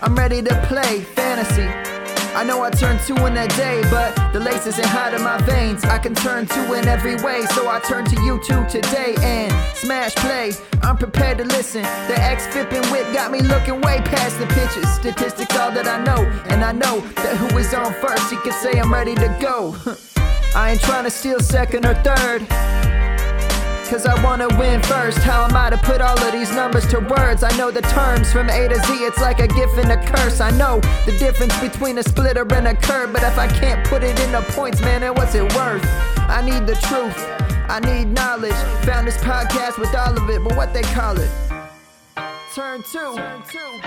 I'm ready to play fantasy. I know I turn two in a day, but the lace isn't hot in my veins. I can turn two in every way, so I turn to you two today and smash play. I'm prepared to listen. The X flipping whip got me looking way past the pitches. Statistics all that I know, and I know that who is on first, he can say I'm ready to go. I ain't trying to steal second or third. Cause I wanna win first. How am I to put all of these numbers to words? I know the terms from A to Z, it's like a gift and a curse. I know the difference between a splitter and a curve, but if I can't put it into points, man, then what's it worth? I need the truth, I need knowledge. Found this podcast with all of it, but what they call it? Turn two. Turn two.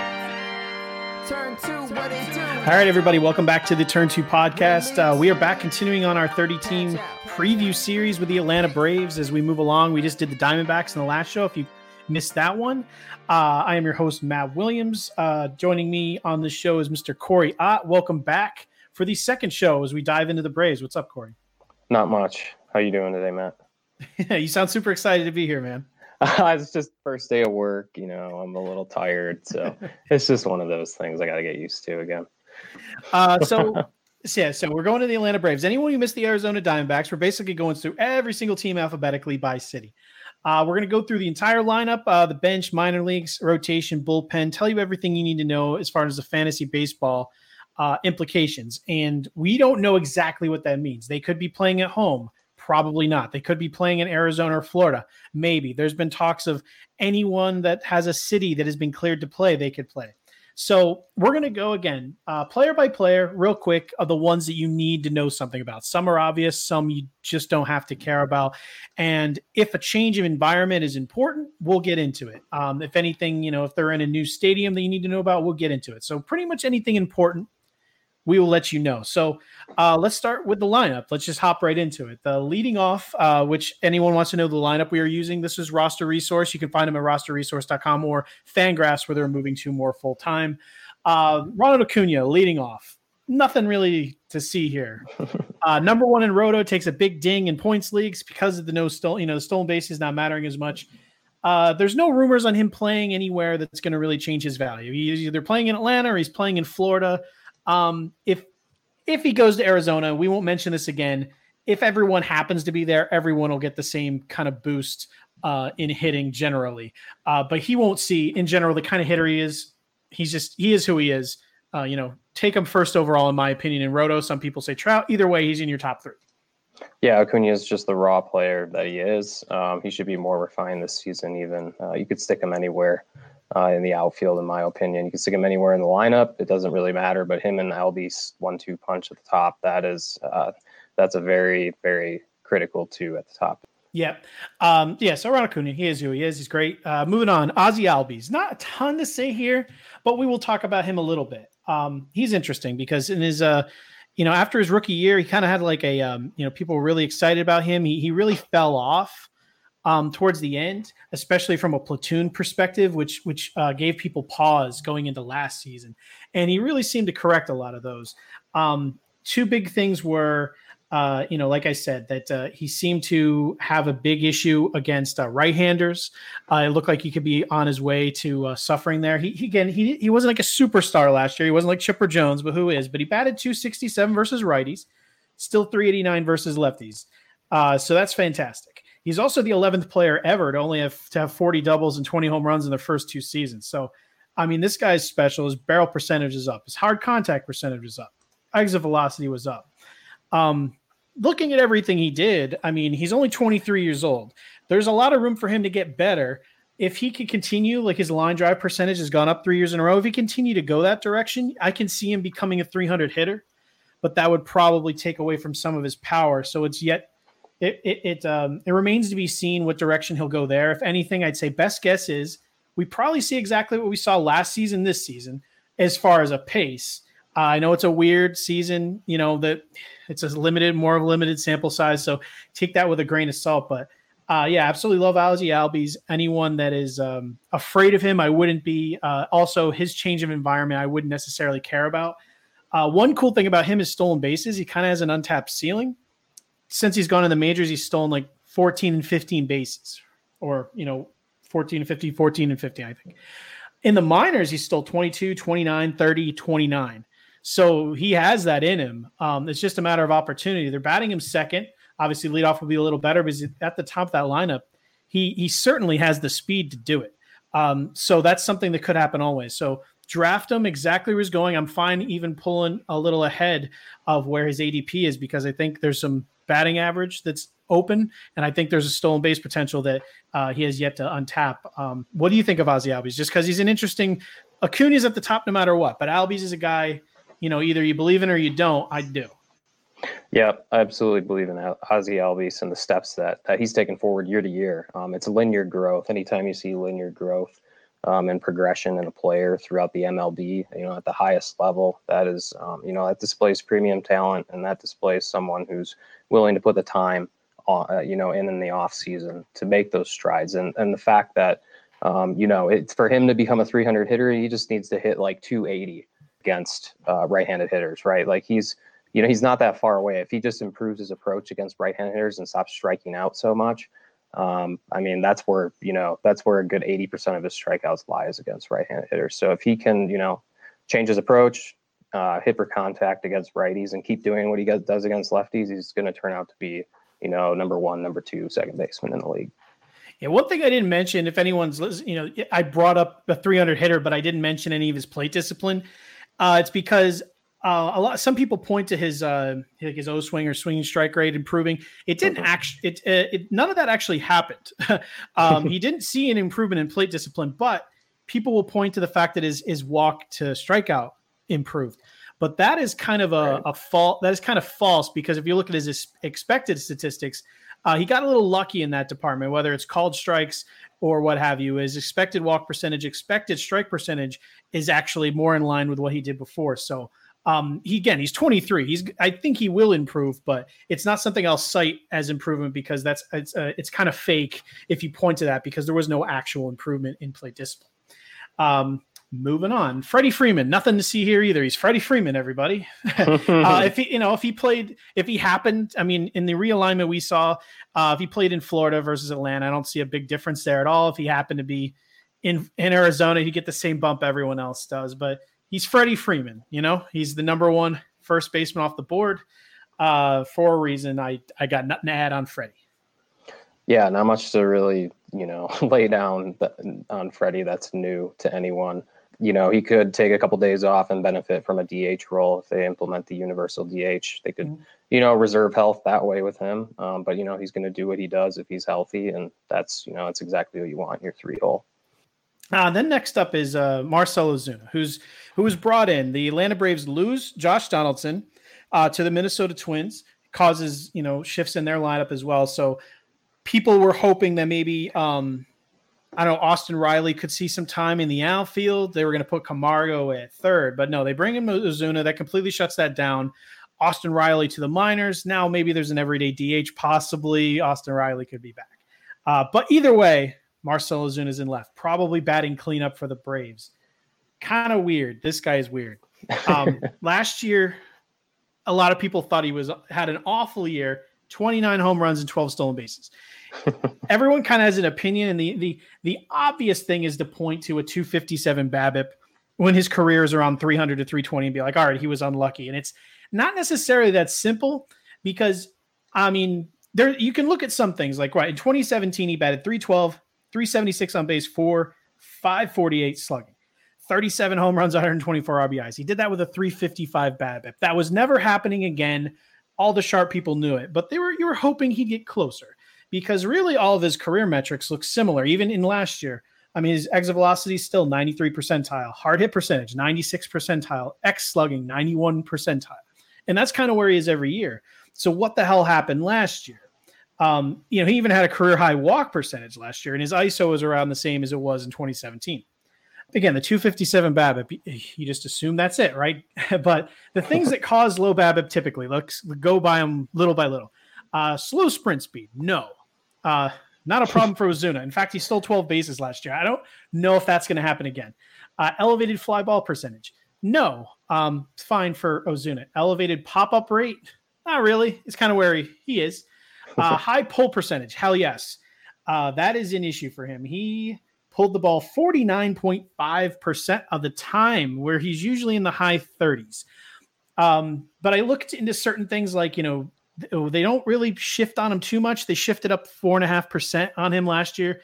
Turn two? All right, everybody, welcome back to the Turn 2 podcast. Uh, we are back continuing on our 30 team preview series with the Atlanta Braves as we move along. We just did the Diamondbacks in the last show. If you missed that one, uh, I am your host, Matt Williams. Uh, joining me on the show is Mr. Corey Ott. Welcome back for the second show as we dive into the Braves. What's up, Corey? Not much. How you doing today, Matt? you sound super excited to be here, man. it's just first day of work. You know, I'm a little tired, so it's just one of those things I got to get used to again. Uh, so. Yeah, so we're going to the Atlanta Braves. Anyone who missed the Arizona Diamondbacks, we're basically going through every single team alphabetically by city. Uh, we're going to go through the entire lineup, uh, the bench, minor leagues, rotation, bullpen, tell you everything you need to know as far as the fantasy baseball uh, implications. And we don't know exactly what that means. They could be playing at home. Probably not. They could be playing in Arizona or Florida. Maybe. There's been talks of anyone that has a city that has been cleared to play, they could play. So we're going to go again, uh, player by player, real quick, of the ones that you need to know something about. Some are obvious, some you just don't have to care about. And if a change of environment is important, we'll get into it. Um, if anything, you know, if they're in a new stadium that you need to know about, we'll get into it. So pretty much anything important we will let you know. So uh, let's start with the lineup. Let's just hop right into it. The leading off, uh, which anyone wants to know the lineup we are using, this is Roster Resource. You can find them at rosterresource.com or Fangraphs, where they're moving to more full time. Uh, Ronald Acuna leading off. Nothing really to see here. Uh, number one in Roto takes a big ding in points leagues because of the no stolen, you know, the stolen base is not mattering as much. Uh, there's no rumors on him playing anywhere that's going to really change his value. He's either playing in Atlanta or he's playing in Florida. Um, if if he goes to Arizona, we won't mention this again. If everyone happens to be there, everyone will get the same kind of boost uh, in hitting generally. Uh, but he won't see in general the kind of hitter he is. He's just he is who he is. Uh, you know, take him first overall in my opinion. In Roto, some people say Trout. Either way, he's in your top three. Yeah, Acuna is just the raw player that he is. Um, he should be more refined this season. Even uh, you could stick him anywhere uh, in the outfield, in my opinion. You can stick him anywhere in the lineup; it doesn't really matter. But him and Albies one-two punch at the top that is uh, that's a very very critical two at the top. Yeah. Um, yeah. So Ron Acuna, he is who he is. He's great. Uh, moving on. Ozzie Albies. Not a ton to say here, but we will talk about him a little bit. Um, he's interesting because in his, uh, you know, after his rookie year, he kind of had like a, um, you know, people were really excited about him. He, he really fell off um, towards the end, especially from a platoon perspective, which which uh, gave people pause going into last season, and he really seemed to correct a lot of those. Um, two big things were, uh, you know, like I said, that uh, he seemed to have a big issue against uh, right-handers. Uh, it looked like he could be on his way to uh, suffering there. He, he again, he he wasn't like a superstar last year. He wasn't like Chipper Jones, but who is? But he batted 267 versus righties, still 389 versus lefties. so that's fantastic. He's also the 11th player ever to only have to have 40 doubles and 20 home runs in the first two seasons. So, I mean, this guy's special. His barrel percentage is up. His hard contact percentage is up. Exit velocity was up. Um, looking at everything he did, I mean, he's only 23 years old. There's a lot of room for him to get better. If he could continue, like his line drive percentage has gone up three years in a row. If he continue to go that direction, I can see him becoming a 300 hitter, but that would probably take away from some of his power. So it's yet it it it, um, it remains to be seen what direction he'll go there. If anything, I'd say best guess is we probably see exactly what we saw last season, this season, as far as a pace. Uh, I know it's a weird season, you know that it's a limited, more of a limited sample size, so take that with a grain of salt. But uh, yeah, absolutely love Ozzie Albies. Anyone that is um, afraid of him, I wouldn't be. Uh, also, his change of environment, I wouldn't necessarily care about. Uh, one cool thing about him is stolen bases. He kind of has an untapped ceiling since he's gone in the majors, he's stolen like 14 and 15 bases, or you know, 14 and 50, 14 and 15, I think. In the minors, he's still 22, 29, 30, 29. So he has that in him. Um, it's just a matter of opportunity. They're batting him second. Obviously, leadoff will be a little better because at the top of that lineup, he he certainly has the speed to do it. Um, so that's something that could happen always. So draft him exactly where he's going. I'm fine even pulling a little ahead of where his ADP is because I think there's some batting average that's open, and I think there's a stolen base potential that uh, he has yet to untap. Um, what do you think of Ozzie Albies? Just because he's an interesting, Acuna's at the top no matter what, but Albies is a guy, you know, either you believe in or you don't. I do. Yeah, I absolutely believe in Ozzie Albies and the steps that, that he's taken forward year to year. Um, it's linear growth. Anytime you see linear growth um, and progression in a player throughout the MLB, you know, at the highest level, that is, um, you know, that displays premium talent and that displays someone who's willing to put the time, uh, you know, in in the off season to make those strides. And and the fact that, um, you know, it's for him to become a 300 hitter, he just needs to hit like 280 against uh, right-handed hitters, right? Like he's you know, he's not that far away. If he just improves his approach against right-handed hitters and stops striking out so much, um, I mean, that's where you know that's where a good 80% of his strikeouts lies against right-handed hitters. So if he can, you know, change his approach, uh, hit for contact against righties, and keep doing what he does against lefties, he's going to turn out to be, you know, number one, number two, second baseman in the league. Yeah, one thing I didn't mention, if anyone's, you know, I brought up a 300 hitter, but I didn't mention any of his plate discipline. Uh, it's because uh, a lot. Some people point to his uh, his O swing or swinging strike rate improving. It didn't uh-huh. actually. It, uh, it, none of that actually happened. um, he didn't see an improvement in plate discipline, but people will point to the fact that his his walk to strikeout improved. But that is kind of a, right. a fault. That is kind of false because if you look at his expected statistics, uh, he got a little lucky in that department, whether it's called strikes or what have you. His expected walk percentage, expected strike percentage is actually more in line with what he did before. So um, he again, he's 23. He's I think he will improve, but it's not something I'll cite as improvement because that's it's uh, it's kind of fake if you point to that because there was no actual improvement in play discipline. Um, moving on, Freddie Freeman, nothing to see here either. He's Freddie Freeman, everybody. uh, if he, you know, if he played, if he happened, I mean, in the realignment we saw, uh, if he played in Florida versus Atlanta, I don't see a big difference there at all. If he happened to be in in Arizona, he'd get the same bump everyone else does, but he's Freddie Freeman. You know, he's the number one first baseman off the board. Uh, for a reason, I I got nothing to add on Freddie. Yeah, not much to really you know lay down on Freddie. That's new to anyone. You know, he could take a couple days off and benefit from a DH role if they implement the universal DH. They could, mm-hmm. you know, reserve health that way with him. Um, but you know, he's going to do what he does if he's healthy, and that's you know, that's exactly what you want your three hole. Uh, then next up is uh, Marcell Ozuna, who's who was brought in. The Atlanta Braves lose Josh Donaldson uh, to the Minnesota Twins, causes you know shifts in their lineup as well. So people were hoping that maybe um, I don't know Austin Riley could see some time in the outfield. They were going to put Camargo at third, but no, they bring in Ozuna. That completely shuts that down. Austin Riley to the minors. Now maybe there's an everyday DH. Possibly Austin Riley could be back. Uh, but either way, Marcell Ozuna is in left, probably batting cleanup for the Braves. Kind of weird. This guy is weird. Um, last year, a lot of people thought he was had an awful year 29 home runs and 12 stolen bases. Everyone kind of has an opinion, and the the the obvious thing is to point to a 257 BABIP when his career is around 300 to 320 and be like, all right, he was unlucky. And it's not necessarily that simple because I mean, there you can look at some things like right in 2017 he batted 312, 376 on base, four, 548 slugging, 37 home runs, 124 RBIs. He did that with a 355 BABIP. That was never happening again. All the sharp people knew it, but they were you were hoping he'd get closer because really all of his career metrics look similar. Even in last year, I mean, his exit velocity is still 93 percentile, hard hit percentage 96 percentile, X slugging 91 percentile, and that's kind of where he is every year. So what the hell happened last year? Um, you know, he even had a career high walk percentage last year, and his ISO was around the same as it was in 2017. Again, the 257 BABIP, you just assume that's it, right? but the things that cause low BABIP typically, let's go by them little by little. Uh, slow sprint speed, no. Uh, not a problem for Ozuna. In fact, he stole 12 bases last year. I don't know if that's going to happen again. Uh, elevated fly ball percentage, no. Um, it's fine for Ozuna. Elevated pop up rate, not really. It's kind of where he, he is. Uh, high pull percentage, hell yes. uh, that is an issue for him. He pulled the ball 49.5% of the time, where he's usually in the high 30s. Um, but I looked into certain things like, you know, oh, they don't really shift on him too much. They shifted up four and a half percent on him last year,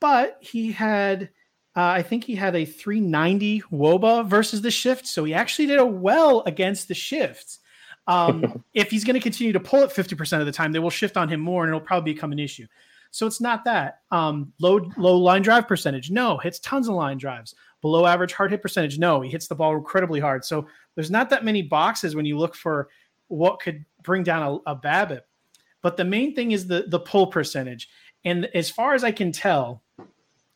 but he had, uh, I think he had a 390 woba versus the shift. So he actually did a well against the shifts. Um, if he's going to continue to pull it 50% of the time, they will shift on him more and it'll probably become an issue. So it's not that um, low low line drive percentage. No, hits tons of line drives. Below average hard hit percentage. No, he hits the ball incredibly hard. So there's not that many boxes when you look for what could bring down a, a BABIP. But the main thing is the the pull percentage. And as far as I can tell,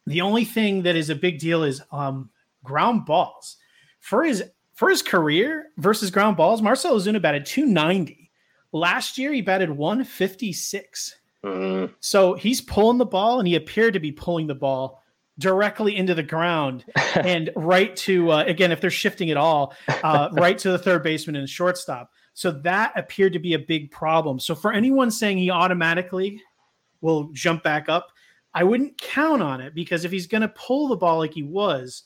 the only thing that is a big deal is um, ground balls. For his for his career versus ground balls, Marcell Ozuna batted 290. Last year he batted 156. Mm-hmm. So he's pulling the ball, and he appeared to be pulling the ball directly into the ground and right to uh, again if they're shifting at all, uh, right to the third baseman and shortstop. So that appeared to be a big problem. So for anyone saying he automatically will jump back up, I wouldn't count on it because if he's going to pull the ball like he was,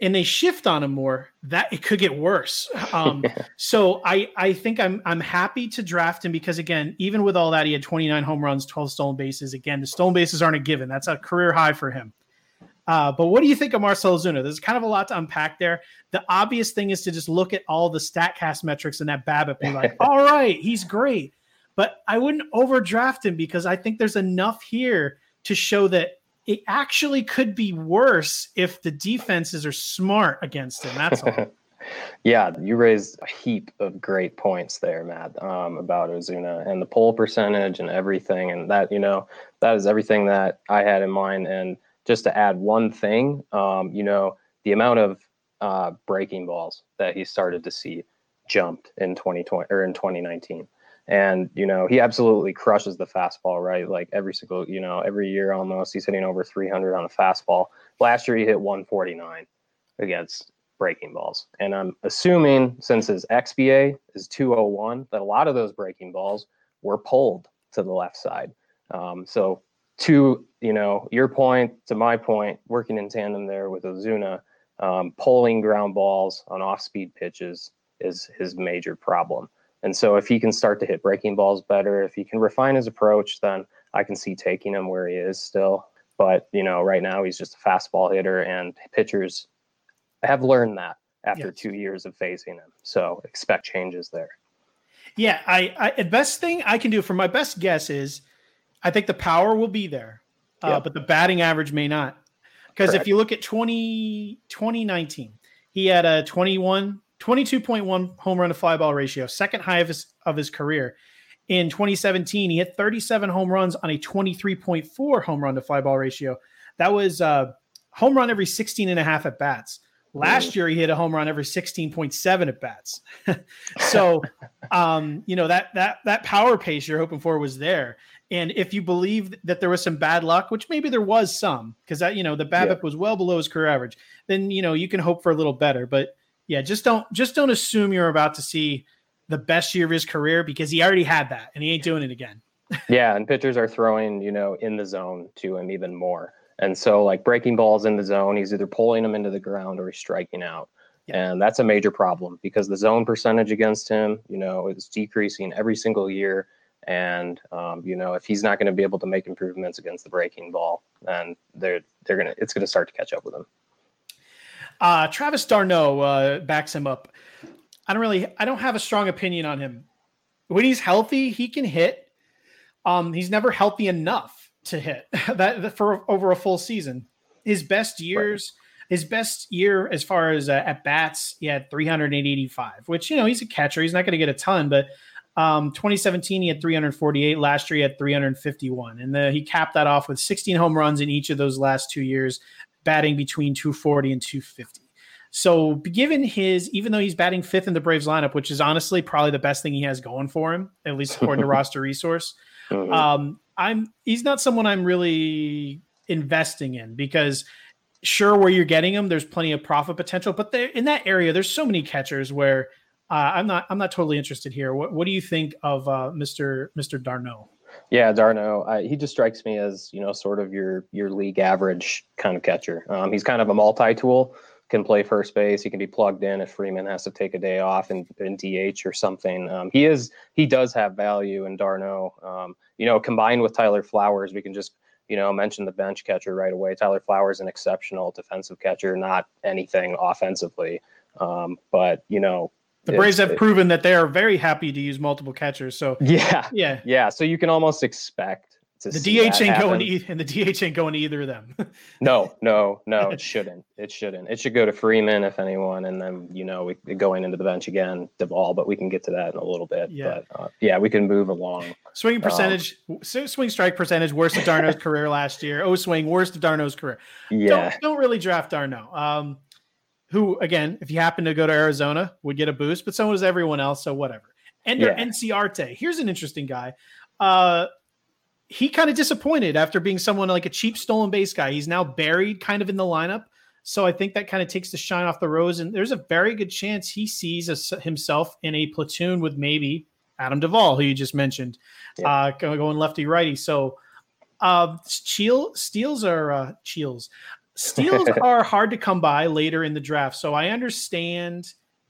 and they shift on him more, that it could get worse. Um, so I I think I'm I'm happy to draft him because again, even with all that, he had 29 home runs, 12 stolen bases. Again, the stolen bases aren't a given. That's a career high for him. Uh, but what do you think of Marcell Ozuna? There's kind of a lot to unpack there. The obvious thing is to just look at all the Statcast metrics and that BABIP and be like, all right, he's great. But I wouldn't overdraft him because I think there's enough here to show that it actually could be worse if the defenses are smart against him. That's all. yeah, you raised a heap of great points there, Matt, um, about Ozuna and the pull percentage and everything. And that, you know, that is everything that I had in mind. And just to add one thing, um, you know, the amount of uh, breaking balls that he started to see jumped in 2020 or in 2019 and you know he absolutely crushes the fastball right? Like every single you know every year almost he's hitting over 300 on a fastball. Last year he hit 149 against breaking balls. And i'm assuming since his xba is 201 that a lot of those breaking balls were pulled to the left side. Um, so to you know your point to my point working in tandem there with ozuna um, pulling ground balls on off speed pitches is his major problem and so if he can start to hit breaking balls better, if he can refine his approach, then I can see taking him where he is still. But, you know, right now he's just a fastball hitter and pitchers have learned that after yes. two years of facing him. So expect changes there. Yeah, I, I the best thing I can do for my best guess is I think the power will be there, uh, yep. but the batting average may not. Because if you look at 20, 2019, he had a 21 22.1 home run to fly ball ratio, second high of his, of his career. In 2017, he hit 37 home runs on a 23.4 home run to fly ball ratio. That was uh, home run every 16 and a half at bats. Last year, he hit a home run every 16.7 at bats. so, um, you know, that, that, that power pace you're hoping for was there. And if you believe that there was some bad luck, which maybe there was some, because that, you know, the BABIP yeah. was well below his career average, then, you know, you can hope for a little better. But yeah, just don't just don't assume you're about to see the best year of his career because he already had that and he ain't doing it again. yeah, and pitchers are throwing, you know, in the zone to him even more. And so like breaking balls in the zone, he's either pulling them into the ground or he's striking out. Yeah. And that's a major problem because the zone percentage against him, you know, is decreasing every single year. And um, you know, if he's not going to be able to make improvements against the breaking ball, then they're they're gonna it's gonna start to catch up with him. Uh, Travis d'Arnaud uh, backs him up. I don't really, I don't have a strong opinion on him. When he's healthy, he can hit. Um, he's never healthy enough to hit that, for over a full season. His best years, right. his best year as far as uh, at bats, he had 385, which you know he's a catcher. He's not going to get a ton, but um, 2017 he had 348. Last year he had 351, and the, he capped that off with 16 home runs in each of those last two years batting between 240 and 250. So, given his, even though he's batting fifth in the Braves lineup, which is honestly probably the best thing he has going for him, at least according to roster resource, mm-hmm. um, I'm he's not someone I'm really investing in because sure where you're getting him, there's plenty of profit potential, but there in that area, there's so many catchers where uh, I'm not I'm not totally interested here. What what do you think of uh, Mr. Mr. d'Arnaud? Yeah, d'Arnaud, Uh, he just strikes me as you know sort of your your league average kind of catcher. Um, he's kind of a multi-tool. Can play first base. He can be plugged in if Freeman has to take a day off and, and DH or something. Um, he is he does have value in d'Arnaud. Um, you know, combined with Tyler Flowers, we can just you know mention the bench catcher right away. Tyler Flowers an exceptional defensive catcher, not anything offensively. Um, but you know the Braves have it, proven that they are very happy to use multiple catchers. So yeah, yeah, yeah. So you can almost expect the DH ain't going to and the DH ain't going to either of them. no, no, no. It shouldn't. It shouldn't. It should go to Freeman if anyone, and then you know we going into the bench again, Duvall. But we can get to that in a little bit. Yeah, but, uh, yeah, we can move along. Swing um, percentage, um, swing strike percentage, worst of d'Arnaud's career last year. Oh, swing, worst of d'Arnaud's career. Yeah, don't, don't really draft d'Arnaud. Um, who again, if you happen to go to Arizona, would get a boost, but so does everyone else. So whatever. Ender yeah. Inciarte. Here's an interesting guy. Uh, he kind of disappointed after being someone like a cheap stolen base guy. He's now buried kind of in the lineup. So I think that kind of takes the shine off the rose. And there's a very good chance he sees a, himself in a platoon with maybe Adam Duvall, who you just mentioned, yeah. uh, going lefty righty. So uh, Cheel, steals are uh, Cheels. Steals are hard to come by later in the draft, so I understand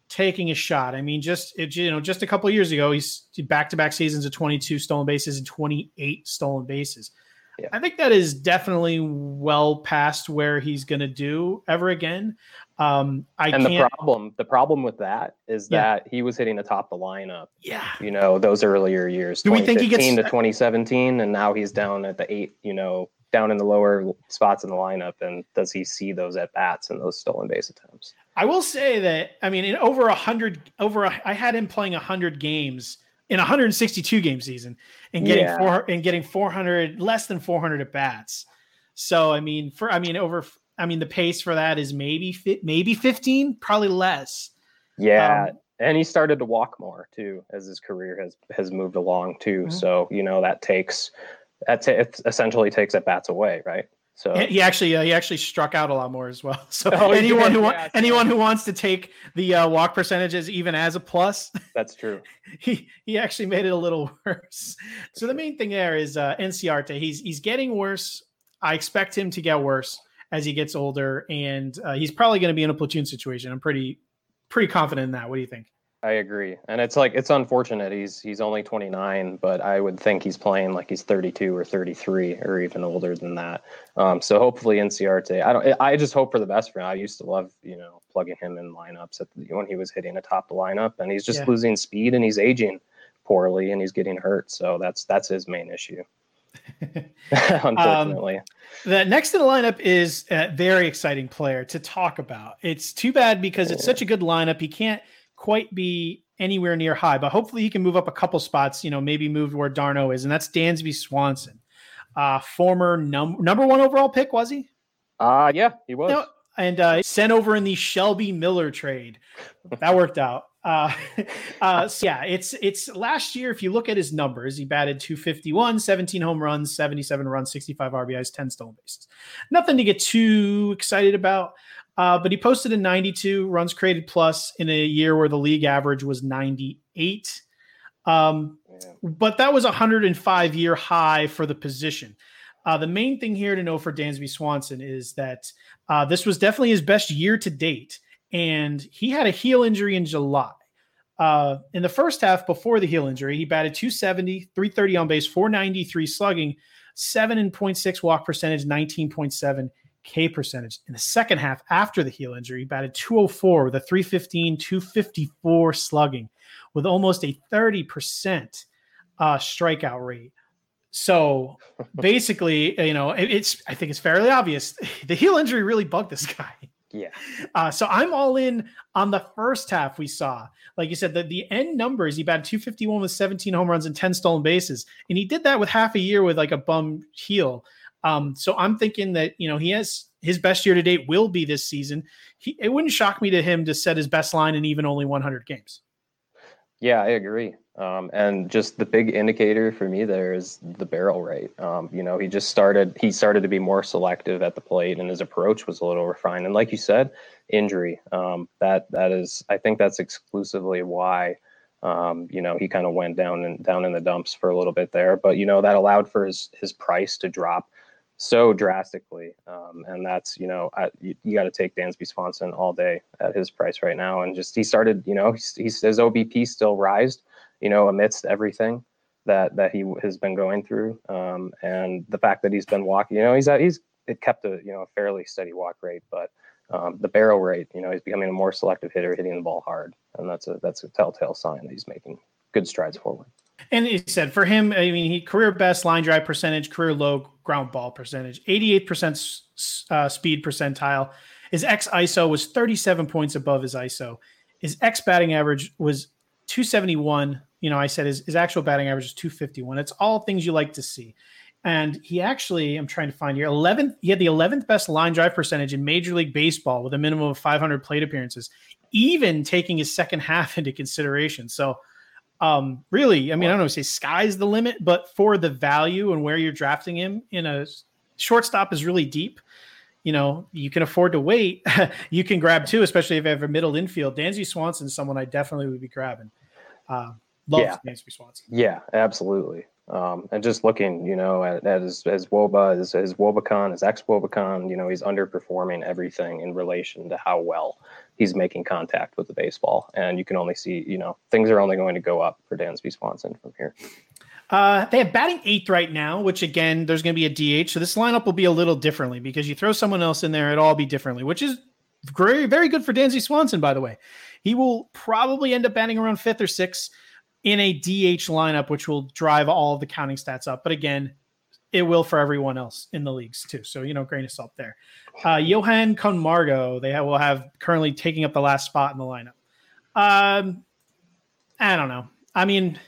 taking a shot. I mean, just it, you know, just a couple years ago, he's back to back seasons of 22 stolen bases and 28 stolen bases. Yeah. I think that is definitely well past where he's going to do ever again. Um, I and the problem, the problem with that is yeah. that he was hitting the top of the lineup. Yeah, you know those earlier years. Do we think he gets to 2017, and now he's down at the eight? You know, down in the lower spots in the lineup and does he see those at bats and those stolen base attempts i will say that i mean in over a hundred over a, I had him playing 100 games in 162 game season and getting yeah. four and getting 400 less than 400 at bats so i mean for i mean over i mean the pace for that is maybe maybe 15 probably less yeah um, and he started to walk more too as his career has has moved along too mm-hmm. so you know that takes that it essentially takes at bats away, right? So he actually uh, he actually struck out a lot more as well. So oh, anyone who yeah, anyone who wants to take the uh, walk percentages even as a plus, that's true. he he actually made it a little worse. So the main thing there is uh, Inciarte. He's he's getting worse. I expect him to get worse as he gets older, and uh, he's probably going to be in a platoon situation. I'm pretty pretty confident in that. What do you think? I agree, and it's like it's unfortunate. He's he's only 29, but I would think he's playing like he's 32 or 33 or even older than that. Um, so hopefully Inciarte. I don't. I just hope for the best for him. I used to love you know plugging him in lineups at the, when he was hitting atop the lineup, and he's just yeah. losing speed and he's aging poorly and he's getting hurt. So that's that's his main issue. Unfortunately. Um, the next in the lineup is a very exciting player to talk about. It's too bad because it's such a good lineup. He can't quite be anywhere near high, but hopefully he can move up a couple spots, you know, maybe move where d'Arnaud is, and that's Dansby Swanson. Uh, former num- number one overall pick, was he? Uh, yeah, he was. You know, and uh, sent over in the Shelby Miller trade. That worked out. Uh, uh, so yeah, it's it's last year. If you look at his numbers, he batted 251, 17 home runs, 77 runs, 65 RBIs, 10 stolen bases. Nothing to get too excited about. Uh, but he posted a 92 runs created plus in a year where the league average was 98. Um, but that was a 105 year high for the position. Uh, the main thing here to know for Dansby Swanson is that uh, this was definitely his best year to date. And he had a heel injury in July. Uh, in the first half before the heel injury, he batted 270, 330 on base, 493 slugging, 7.6 walk percentage, 19.7 K percentage. In the second half, after the heel injury, batted 204 with a 315, 254 slugging with almost a 30% uh, strikeout rate. So basically, you know, it, it's I think it's fairly obvious the heel injury really bugged this guy. Yeah. Uh, so I'm all in on the first half we saw. Like you said, the, the end numbers, he batted 251 with 17 home runs and 10 stolen bases. And he did that with half a year with like a bum heel. Um, so I'm thinking that you know he has his best year to date will be this season. He, it wouldn't shock me to him to set his best line in even only 100 games. Yeah, I agree. Um, and just the big indicator for me there is the barrel rate. Um, you know, he just started he started to be more selective at the plate, and his approach was a little refined. And like you said, injury. Um, that that is, I think that's exclusively why Um, you know, he kind of went down and down in the dumps for a little bit there, but you know that allowed for his his price to drop so drastically, um, and that's you know I, you, you got to take Dansby Swanson all day at his price right now, and just he started you know he's, he's his OBP still rised, you know amidst everything that that he has been going through, um, and the fact that he's been walking, you know he's he's it kept a you know a fairly steady walk rate, but um, the barrel rate, you know, he's becoming a more selective hitter, hitting the ball hard, and that's a that's a telltale sign that he's making good strides forward. And he said for him, I mean, he career best line drive percentage, career low ground ball percentage, 88% uh, speed percentile. His X ISO was 37 points above his ISO. His X batting average was 271. You know, I said his, his actual batting average is 251. It's all things you like to see. And he actually, I'm trying to find here, 11th, he had the 11th best line drive percentage in Major League Baseball with a minimum of 500 plate appearances, even taking his second half into consideration. So, um, really, I mean, I don't know, say sky's the limit, but for the value and where you're drafting him in a shortstop is really deep. You know, you can afford to wait. you can grab two, especially if you have a middle infield. Dansby Swanson is someone I definitely would be grabbing. Uh, love yeah. Dansby Swanson. Yeah, absolutely. Um, and just looking, you know, at, at his, his Woba, his, his Wobacon, his ex Wobacon, you know, he's underperforming everything in relation to how well he's making contact with the baseball. And you can only see, you know, things are only going to go up for Dansby Swanson from here. Uh, they have batting eighth right now, which again, there's going to be a DH. So this lineup will be a little differently because you throw someone else in there, it'll all be differently, which is very, very good for Dansby Swanson, by the way. He will probably end up batting around fifth or sixth in a DH lineup, which will drive all of the counting stats up. But again, it will for everyone else in the leagues too. So, you know, grain of salt there. Uh, Johan Camargo, they will have currently taking up the last spot in the lineup. Um, I don't know. I mean,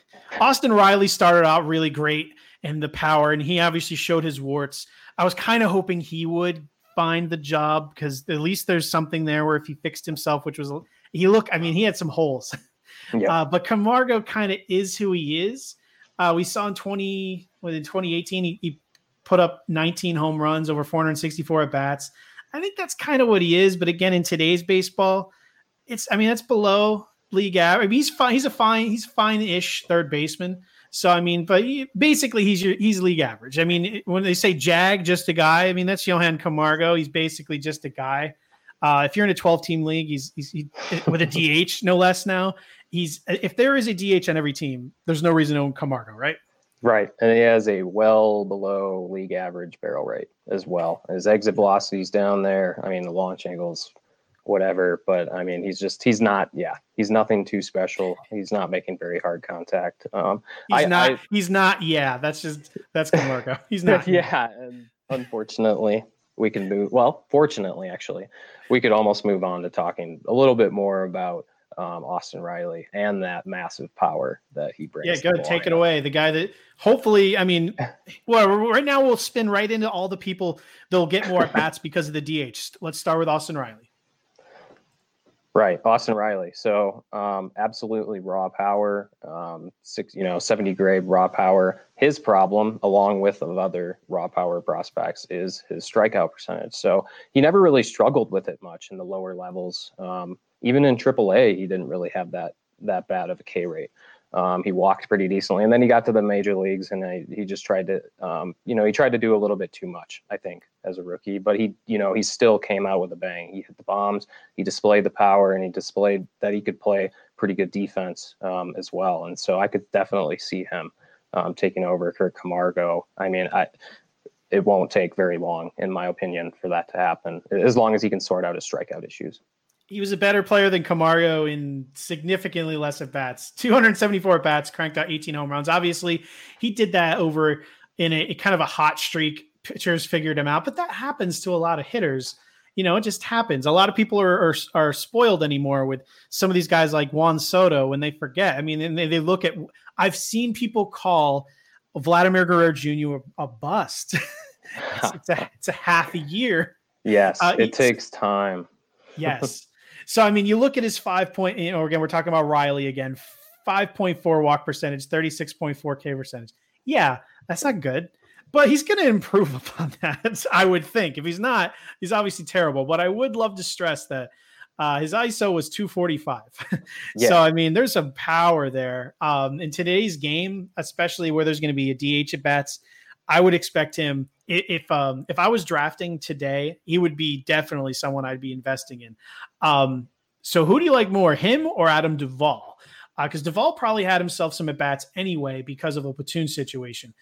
Austin Riley started out really great in the power, and he obviously showed his warts. I was kind of hoping he would find the job because at least there's something there where if he fixed himself, which was he look, I mean, he had some holes. Yeah. Uh, but Camargo kind of is who he is. Uh, we saw in 20 in 2018 he, he, put up 19 home runs over 464 at bats. I think that's kind of what he is. But again, in today's baseball, it's I mean that's below league average. I mean, he's fine. He's a fine. He's fine-ish third baseman. So I mean, but he, basically he's your, he's league average. I mean, when they say Jag, just a guy. I mean that's Johan Camargo. He's basically just a guy. Uh, if you're in a 12 team league, he's, he's he, with a DH no less now he's if there is a DH on every team, there's no reason to own Camargo, right? Right, and he has a well below league average barrel rate as well. His exit velocity's down there. I mean, the launch angles, whatever. But I mean, he's just he's not. Yeah, he's nothing too special. He's not making very hard contact. Um, he's I, not. I, he's not. Yeah, that's just that's Camargo. He's not. yeah, and unfortunately, we can move. Well, fortunately, actually, we could almost move on to talking a little bit more about um, Austin Riley and that massive power that he brings. Yeah, go take it away. The guy that hopefully, I mean, well, right now we'll spin right into all the people they'll get more at bats because of the DH. Let's start with Austin Riley. Right, Austin Riley. So, um, absolutely raw power, um, six, you know, seventy grade raw power. His problem, along with of other raw power prospects, is his strikeout percentage. So he never really struggled with it much in the lower levels. Um, even in AAA, he didn't really have that that bad of a K rate. Um, he walked pretty decently, and then he got to the major leagues, and I, he just tried to, um, you know, he tried to do a little bit too much, I think, as a rookie. But he, you know, he still came out with a bang. He hit the bombs, he displayed the power, and he displayed that he could play pretty good defense um, as well. And so I could definitely see him um, taking over Kurt Camargo. I mean, I, it won't take very long, in my opinion, for that to happen, as long as he can sort out his strikeout issues he was a better player than Camargo in significantly less at bats. 274 at bats, cranked out 18 home runs. Obviously, he did that over in a, a, kind of a hot streak. Pitchers figured him out, but that happens to a lot of hitters. You know, it just happens. A lot of people are, are, are spoiled anymore with some of these guys like Juan Soto when they forget. I mean, they, they look at. I've seen people call Vladimir Guerrero Jr. a, a bust. it's, it's, a, it's a half a year. Yes, uh, it takes time. yes. So I mean, you look at his five point. You know, again, we're talking about Riley again. Five point four walk percentage, thirty six point four K percentage. Yeah, that's not good, but he's going to improve upon that. I would think. If he's not, he's obviously terrible. But I would love to stress that Uh, his ISO was 245. yeah. So, I mean, there's some power there. Um, in today's game, especially where there's going to be a DH at bats, I would expect him. If um, if I was drafting today, he would be definitely someone I'd be investing in. Um, so, who do you like more, him or Adam Duvall? Because uh, Duvall probably had himself some at bats anyway because of a platoon situation.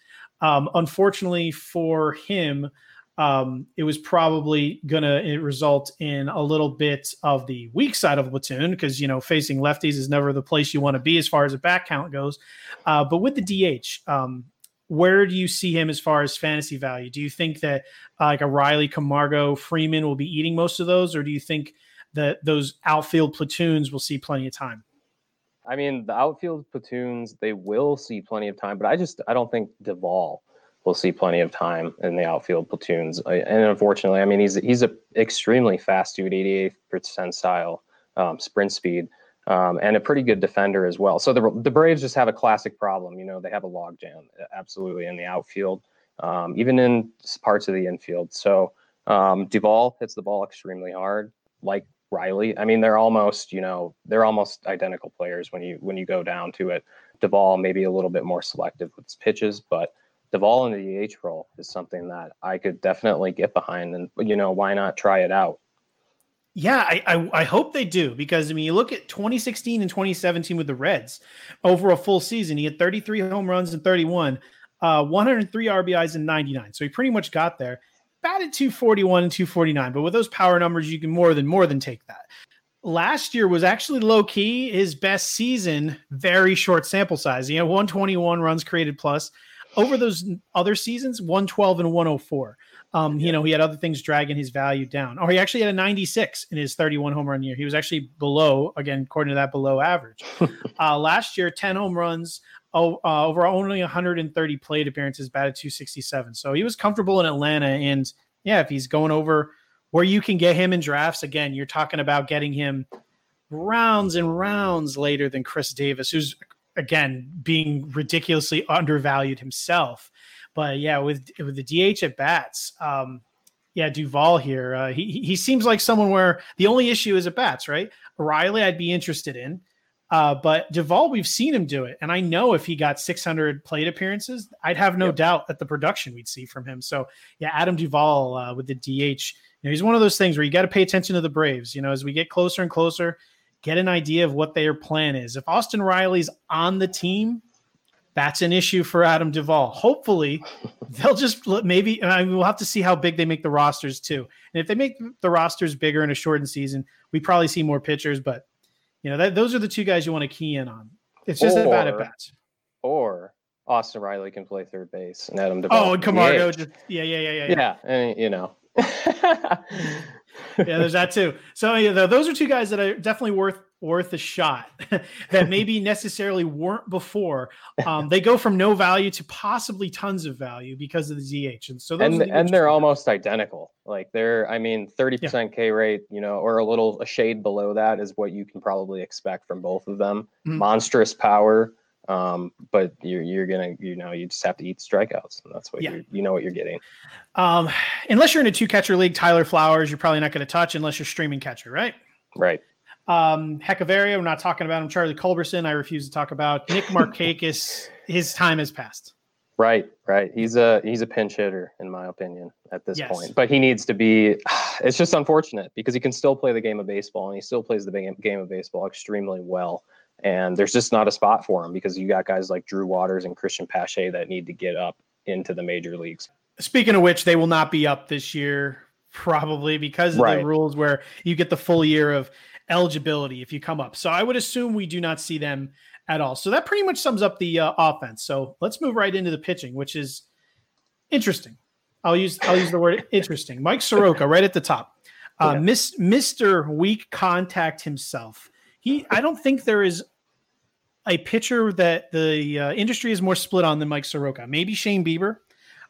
Um, unfortunately for him, um, it was probably going to result in a little bit of the weak side of a platoon because you know facing lefties is never the place you want to be as far as a back count goes. Uh, but with the DH, um, where do you see him as far as fantasy value? Do you think that uh, like a Riley, Camargo, Freeman will be eating most of those, or do you think that those outfield platoons will see plenty of time? I mean, the outfield platoons they will see plenty of time, but I just I don't think Duvall will see plenty of time in the outfield platoons. And unfortunately, I mean, he's he's a extremely fast dude, 88th percentile um, sprint speed, um, and a pretty good defender as well. So the the Braves just have a classic problem. You know, they have a logjam absolutely in the outfield, um, even in parts of the infield. So um, Duvall hits the ball extremely hard, like Riley. I mean, they're almost you know they're almost identical players when you when you go down to it. Duvall maybe a little bit more selective with his pitches, but Duvall in the DH role is something that I could definitely get behind, and you know why not try it out? Yeah, I, I, I hope they do because I mean you look at 2016 and 2017 with the Reds over a full season, he had 33 home runs and 31, uh, 103 RBIs and 99, so he pretty much got there. Batted 241 and 249, but with those power numbers, you can more than more than take that last year was actually low key his best season, very short sample size. He had 121 runs created plus, over those other seasons, 112 and 104. Um, yeah. You know, he had other things dragging his value down. Or he actually had a 96 in his 31 home run year. He was actually below, again, according to that, below average. uh, last year, 10 home runs, oh, uh, over only 130 plate appearances, batted 267. So he was comfortable in Atlanta. And yeah, if he's going over where you can get him in drafts, again, you're talking about getting him rounds and rounds later than Chris Davis, who's again being ridiculously undervalued himself. But yeah, with with the DH at bats, um, yeah, Duvall here, uh, he he seems like someone where the only issue is at bats, right? Riley, I'd be interested in. Uh, but Duvall, we've seen him do it, and I know if he got 600 plate appearances, I'd have no yep. doubt at the production we'd see from him. So, yeah, Adam Duvall uh, with the DH, you know, he's one of those things where you got to pay attention to the Braves. You know, as we get closer and closer, get an idea of what their plan is. If Austin Riley's on the team, that's an issue for Adam Duvall. Hopefully, they'll just maybe. I mean, we'll have to see how big they make the rosters too. And if they make the rosters bigger in a shortened season, we probably see more pitchers. But you know, that, those are the two guys you want to key in on. It's just or, about at bats. Or Austin Riley can play third base, and Adam oh, Duvall. Oh, and Camargo. Just, yeah, yeah, yeah, yeah. Yeah, and you know. yeah, there's that too. So yeah, those are two guys that are definitely worth worth a shot that maybe necessarily weren't before. Um, they go from no value to possibly tons of value because of the DH, and so and the and they're almost identical. Like they're, I mean, thirty yeah. percent K rate, you know, or a little a shade below that is what you can probably expect from both of them. Mm-hmm. Monstrous power. Um, but you're you're gonna you know you just have to eat strikeouts, and that's what yeah. you you know what you're getting. Um, unless you're in a two catcher league, Tyler Flowers, you're probably not going to touch unless you're streaming catcher, right? Right. Um, Hechavarria, we're not talking about him. Charlie Culberson, I refuse to talk about. Nick Markakis, his time has passed. Right, right. He's a he's a pinch hitter in my opinion at this yes. point. But he needs to be. It's just unfortunate because he can still play the game of baseball and he still plays the game of baseball extremely well and there's just not a spot for him because you got guys like Drew Waters and Cristian Pache that need to get up into the major leagues. Speaking of which, they will not be up this year probably because of right. the rules where you get the full year of eligibility if you come up. So I would assume we do not see them at all. So that pretty much sums up the uh, offense. So let's move right into the pitching, which is interesting. I'll use I'll use the word interesting. Mike Soroka right at the top. Uh, yeah. Miss Mr. Weak Contact himself he I don't think there is a pitcher that the uh, industry is more split on than Mike Soroka. Maybe Shane Bieber,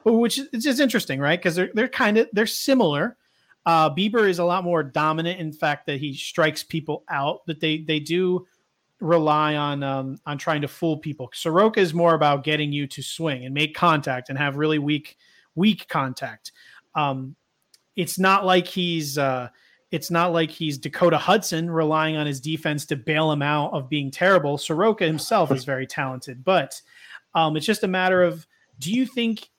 which is just interesting, right? Because they're they're kind of they're similar. Uh, Bieber is a lot more dominant in fact that he strikes people out, but they they do rely on um, on trying to fool people. Soroka is more about getting you to swing and make contact and have really weak weak contact. Um, it's not like he's uh, It's not like he's Dakota Hudson relying on his defense to bail him out of being terrible. Soroka himself is very talented, but um, it's just a matter of do you think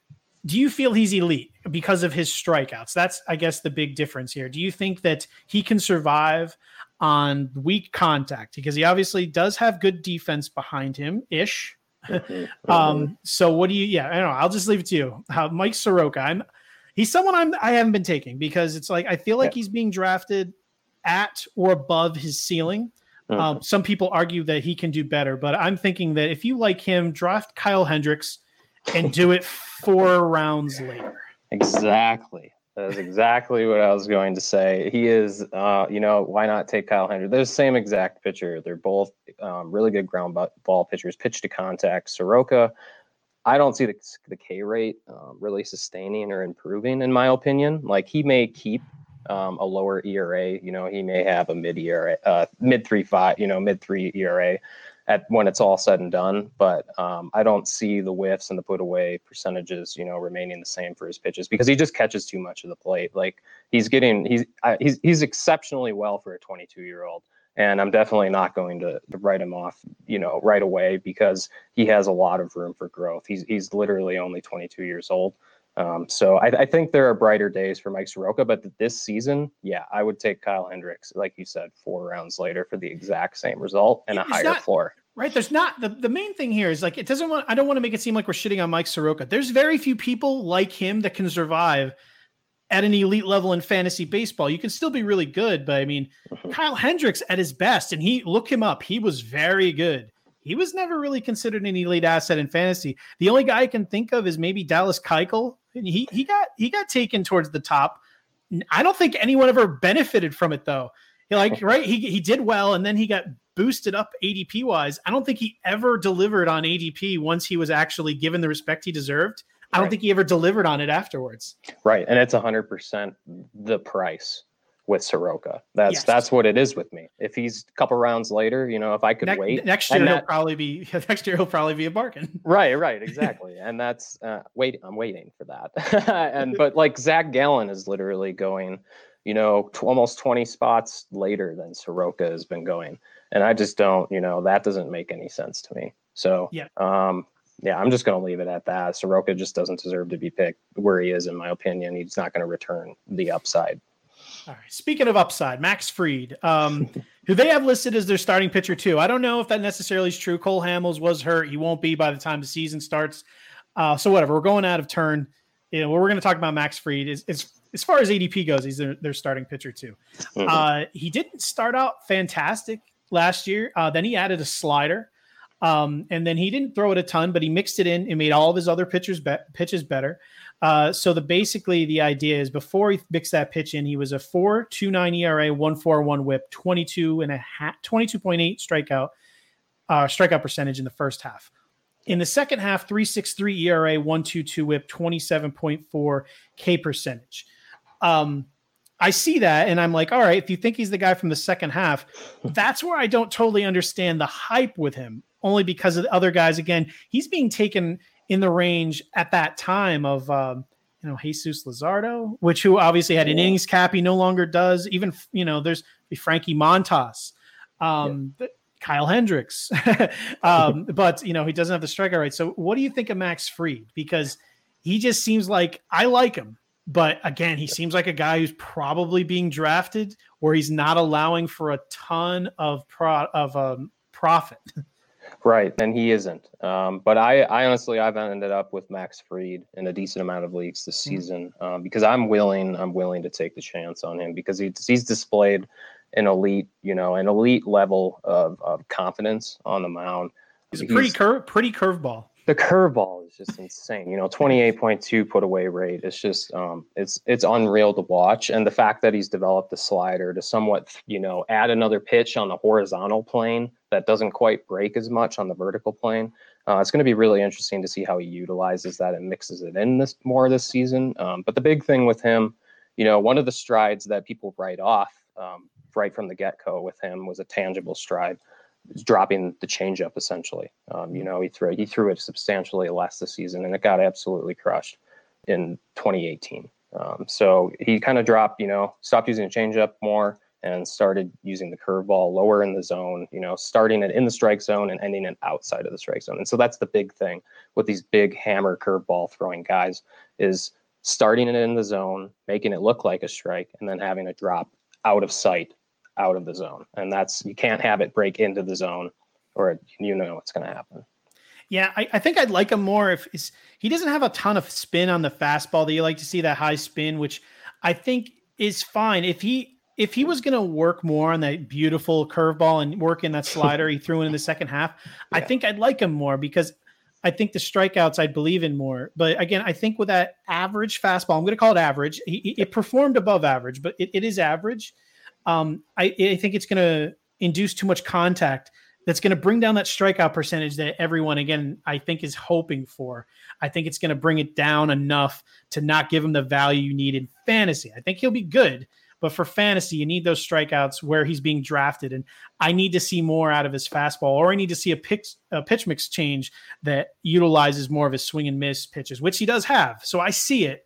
do you feel he's elite because of his strikeouts? That's, I guess, the big difference here. Do you think that he can survive on weak contact? Because he obviously does have good defense behind him ish. um, so what do you, yeah, I don't know. I'll just leave it to you. How Mike Soroka, I'm, he's someone I'm, I haven't been taking because it's like, I feel like yeah. he's being drafted at or above his ceiling. Mm-hmm. Um, some people argue that he can do better, but I'm thinking that if you like him, draft Kyle Hendricks and do it four rounds later. Exactly. That's exactly what I was going to say. He is, uh, you know, why not take Kyle Hendricks? They're the same exact pitcher. They're both um, really good ground ball pitchers, pitch to contact. Soroka, I don't see the, the K rate um, really sustaining or improving, in my opinion. Like he may keep um, a lower ERA. You know, he may have a mid ERA, uh, mid three five, you know, mid three ERA at when it's all said and done. But um, I don't see the whiffs and the put away percentages, you know, remaining the same for his pitches because he just catches too much of the plate. Like he's getting he's he's he's exceptionally well for a 22 year old. And I'm definitely not going to, to write him off, you know, right away because he has a lot of room for growth. He's he's literally only 22 years old. Um, so I, I, think there are brighter days for Mike Soroka, but this season, yeah, I would take Kyle Hendricks, like you said, four rounds later for the exact same result and a higher not, floor. Right. There's not the, the main thing here is like it doesn't want I don't want to make it seem like we're shitting on Mike Soroka. There's very few people like him that can survive at an elite level in fantasy baseball. You can still be really good, but I mean, mm-hmm. Kyle Hendricks at his best, and he look him up, he was very good he was never really considered an elite asset in fantasy. The only guy I can think of is maybe Dallas Keuchel. He he got he got taken towards the top. I don't think anyone ever benefited from it though. He like right, he he did well, and then he got boosted up ADP wise. I don't think he ever delivered on ADP once he was actually given the respect he deserved. I don't think he ever delivered on it afterwards. Right, and it's hundred percent the price with Soroka. That's yes. that's what it is with me. If he's a couple rounds later, you know, if I could ne- wait next year, he'll probably be next year. He'll probably be a bargain. Right, right, exactly. and that's uh, wait. I'm waiting for that. and but like Zach Gallen is literally going, you know, t- almost 20 spots later than Soroka has been going, and I just don't, you know, that doesn't make any sense to me. So yeah. Um, yeah, I'm just going to leave it at that. Soroka just doesn't deserve to be picked where he is, in my opinion. He's not going to return the upside all right. Speaking of upside, Max Fried, um, who they have listed as their starting pitcher too. I don't know if that necessarily is true. Cole Hamels was hurt. He won't be by the time the season starts. Uh, so whatever. We're going out of turn. You know, what we're going to talk about Max Fried is, is as far as ADP goes, he's their, their starting pitcher too. Mm-hmm. Uh, he didn't start out fantastic last year. Uh, then he added a slider. Um, and then he didn't throw it a ton, but he mixed it in and made all of his other pitchers be- pitches better. Uh, so the basically the idea is before he mixed that pitch in, he was a 4.29 ERA, 1.41 WHIP, 22 and a half, 22.8 strikeout uh, strikeout percentage in the first half. In the second half, 3.63 ERA, 1.22 WHIP, 27.4 K percentage. Um, I see that and I'm like, all right, if you think he's the guy from the second half, that's where I don't totally understand the hype with him, only because of the other guys. Again, he's being taken in the range at that time of um, you know Jesus Luzardo, which who obviously had an innings cap, he no longer does. Even you know, there's Frankie Montas, um, yeah. Kyle Hendricks, um, but you know he doesn't have the strikeout rate. So what do you think of Max Fried? Because he just seems like I like him, but again, he seems like a guy who's probably being drafted where he's not allowing for a ton of pro of um, profit. Right, and he isn't. Um, but I, I honestly, I've ended up with Max Fried in a decent amount of leagues this mm-hmm. season um, because I'm willing, I'm willing to take the chance on him because he's, he's displayed an elite, you know, an elite level of, of confidence on the mound. He's a pretty curve, pretty curveball the curveball is just insane. You know, 28.2 put away rate. It's just um, it's it's unreal to watch. And the fact that he's developed the slider to somewhat, you know, add another pitch on the horizontal plane that doesn't quite break as much on the vertical plane. Uh, it's going to be really interesting to see how he utilizes that and mixes it in this more this season. Um, but the big thing with him, you know, one of the strides that people write off um, right from the get go with him was a tangible stride dropping the changeup essentially. Um, you know, he threw he threw it substantially less this season, and it got absolutely crushed in 2018. Um, so he kind of dropped, you know, stopped using the changeup more and started using the curveball lower in the zone, you know, starting it in the strike zone and ending it outside of the strike zone. And so that's the big thing with these big hammer curveball throwing guys is starting it in the zone, making it look like a strike, and then having a drop out of sight, out of the zone. And that's you can't have it break into the zone or you know what's going to happen. Yeah, I, I, think I'd like him more if he doesn't have a ton of spin on the fastball that you like to see that high spin, which I think is fine. If he if he was going to work more on that beautiful curveball and work in that slider he threw in, in the second half, yeah. I think I'd like him more because I think the strikeouts I'd believe in more. But again, I think with that average fastball, I'm going to call it average. He, it performed above average, but it, it is average. Um, I, I think it's going to induce too much contact that's going to bring down that strikeout percentage that everyone again I think is hoping for. I think it's going to bring it down enough to not give him the value you need in fantasy. I think he'll be good, but for fantasy you need those strikeouts where he's being drafted and I need to see more out of his fastball or I need to see a pitch a pitch mix change that utilizes more of his swing and miss pitches, which he does have. So I see it.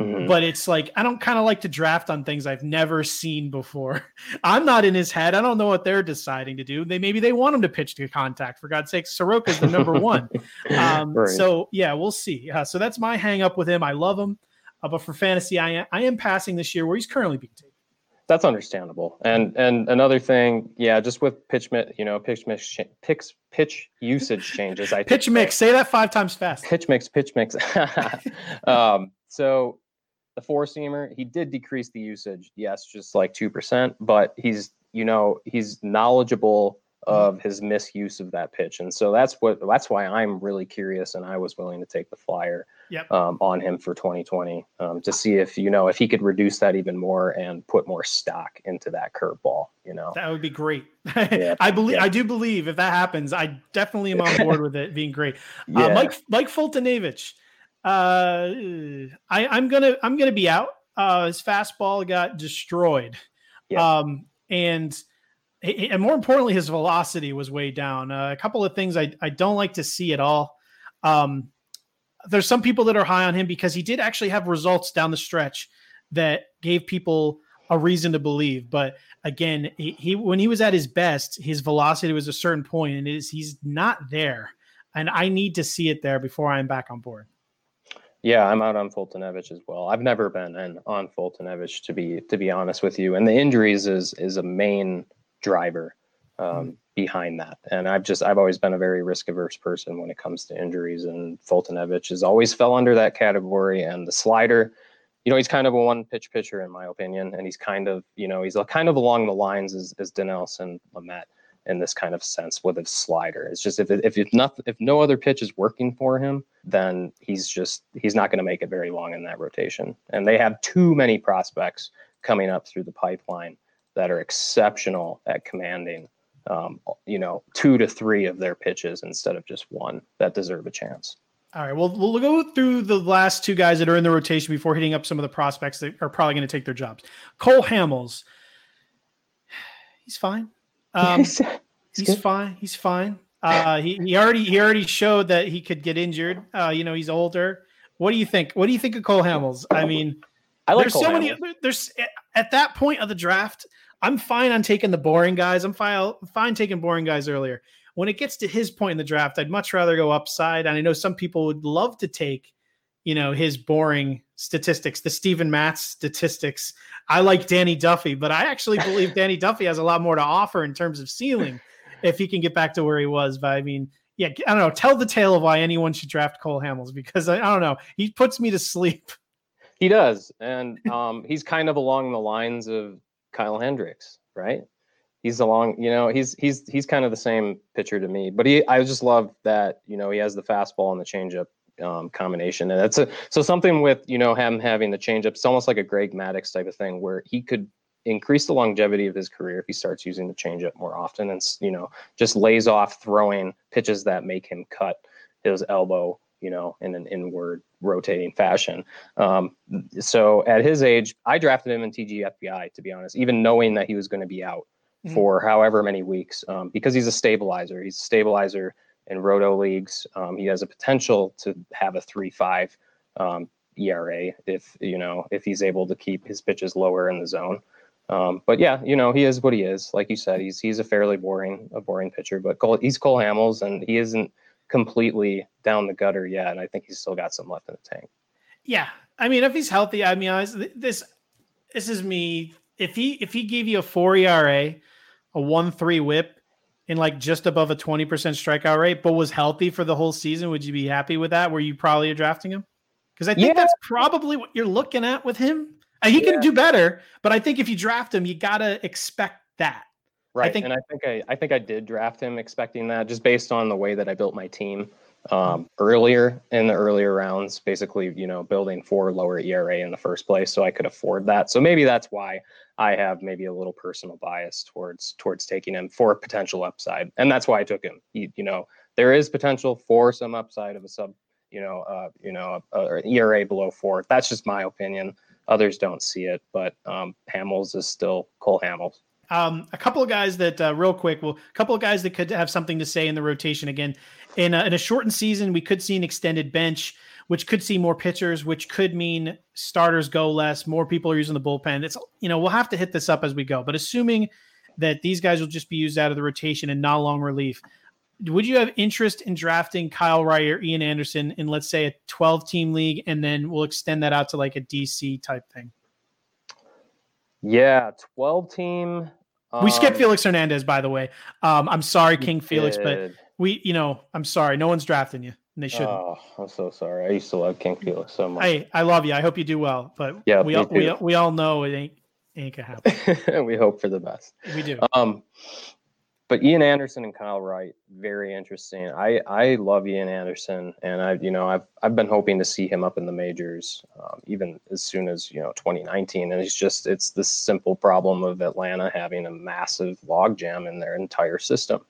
Mm-hmm. But it's like I don't kind of like to draft on things I've never seen before. I'm not in his head. I don't know what they're deciding to do. They maybe they want him to pitch to contact. For God's sake, Soroka's the number one. Um, right. So yeah, we'll see. Uh, so that's my hang up with him. I love him, uh, but for fantasy, I I am passing this year where he's currently being taken. That's understandable. And and another thing, yeah, just with pitch mix, you know, pitch mix, pitch pitch usage changes. I pitch mix. Say that five times fast. Pitch mix. Pitch mix. um, so the four seamer, he did decrease the usage. Yes, just like 2%, but he's, you know, he's knowledgeable mm-hmm. of his misuse of that pitch. And so that's what, that's why I'm really curious. And I was willing to take the flyer yep. um, on him for 2020 um, to see if, you know, if he could reduce that even more and put more stock into that curveball, you know, that would be great. yeah. I believe, yeah. I do believe if that happens, I definitely am on board with it being great. Uh, yeah. Mike, Mike Foltynewicz, uh, I, I'm gonna I'm gonna be out. Uh, his fastball got destroyed, um, and and more importantly, his velocity was way down. Uh, a couple of things I I don't like to see at all. Um, there's some people that are high on him because he did actually have results down the stretch that gave people a reason to believe. But again, he, he when he was at his best, his velocity was a certain point, and is he's not there. And I need to see it there before I'm back on board. Yeah, I'm out on Foltynewicz as well. I've never been in, on Foltynewicz to be to be honest with you, and the injuries is is a main driver um, mm-hmm. behind that. And I've just I've always been a very risk averse person when it comes to injuries, and Foltynewicz has always fell under that category. And the slider, you know, he's kind of a one pitch pitcher in my opinion, and he's kind of you know he's kind of along the lines as as Dinelson Lamet in this kind of sense with a slider. It's just if if it's not if no other pitch is working for him, then he's just he's not going to make it very long in that rotation. And they have too many prospects coming up through the pipeline that are exceptional at commanding um, you know two to three of their pitches instead of just one that deserve a chance. All right, well, we'll go through the last two guys that are in the rotation before hitting up some of the prospects that are probably going to take their jobs. Cole Hamels, he's fine. Um, yes. he's good. fine. He's fine. Uh, he, he already he already showed that he could get injured. Uh, you know, he's older. What do you think? What do you think of Cole Hamels? I mean, I like there's Cole so Hamels. many. There's at that point of the draft, I'm fine on taking the boring guys. I'm fine fine taking boring guys earlier. When it gets to his point in the draft, I'd much rather go upside. And I know some people would love to take, you know, his boring statistics, the Steven Matz statistics. I like Danny Duffy, but I actually believe Danny Duffy has a lot more to offer in terms of ceiling if he can get back to where he was. But I mean, yeah, I don't know. Tell the tale of why anyone should draft Cole Hamels because I, I don't know. He puts me to sleep. He does, and um, he's kind of along the lines of Kyle Hendricks, right? He's along, you know, he's he's he's kind of the same pitcher to me. But he, I just love that, you know, he has the fastball and the changeup um, combination. And that's a so something with you know him having the changeup. It's almost like a Greg Maddux type of thing where he could increase the longevity of his career if he starts using the changeup more often and you know just lays off throwing pitches that make him cut his elbow you know in an inward rotating fashion um, so at his age i drafted him in tgfbi to be honest even knowing that he was going to be out mm-hmm. for however many weeks um, because he's a stabilizer he's a stabilizer in roto leagues. Um, he has a potential to have a three five um, ERA if you know if he's able to keep his pitches lower in the zone. Um, but yeah, you know he is what he is. Like you said, he's he's a fairly boring a boring pitcher, but Cole, he's Cole Hamels, and he isn't completely down the gutter yet. And I think he's still got some left in the tank. Yeah, I mean, if he's healthy, I mean, this this is me. If he if he gave you a four ERA, a one three WHIP, in like just above a twenty percent strikeout rate, but was healthy for the whole season, would you be happy with that? Were you probably drafting him? Because I think yeah. that's probably what you're looking at with him. And he yeah. can do better, but I think if you draft him, you gotta expect that. Right. I think, and I think I, I think I did draft him expecting that just based on the way that I built my team um, earlier in the earlier rounds, basically, you know, building for lower ERA in the first place, so I could afford that. So maybe that's why I have maybe a little personal bias towards towards taking him for potential upside, and that's why I took him. He, you know, there is potential for some upside of a sub, you know, uh, you know, uh, ERA below four. That's just my opinion. Others don't see it, but um, Hamels is still Cole Hamels. Um, a couple of guys that, uh, real quick, well, a couple of guys that could have something to say in the rotation again. In a, in a shortened season, we could see an extended bench, which could see more pitchers, which could mean starters go less, more people are using the bullpen. It's you know we'll have to hit this up as we go, but assuming that these guys will just be used out of the rotation and not long relief, would you have interest in drafting Kyle Wright or Ian Anderson in let's say a 12 team league, and then we'll extend that out to like a DC type thing? Yeah, 12 team. Um, we skipped Felix Hernandez, by the way. Um, I'm sorry, King Felix, but we, you know, I'm sorry. No one's drafting you, and they shouldn't. Oh, I'm so sorry. I used to love King Felix so much. Hey, I love you. I hope you do well, but yeah, we all, we, we all know it ain't ain't gonna happen. we hope for the best. We do. Um, but Ian Anderson and Kyle Wright, very interesting. I I love Ian Anderson, and I you know I've I've been hoping to see him up in the majors, um, even as soon as you know 2019. And it's just it's the simple problem of Atlanta having a massive logjam in their entire system.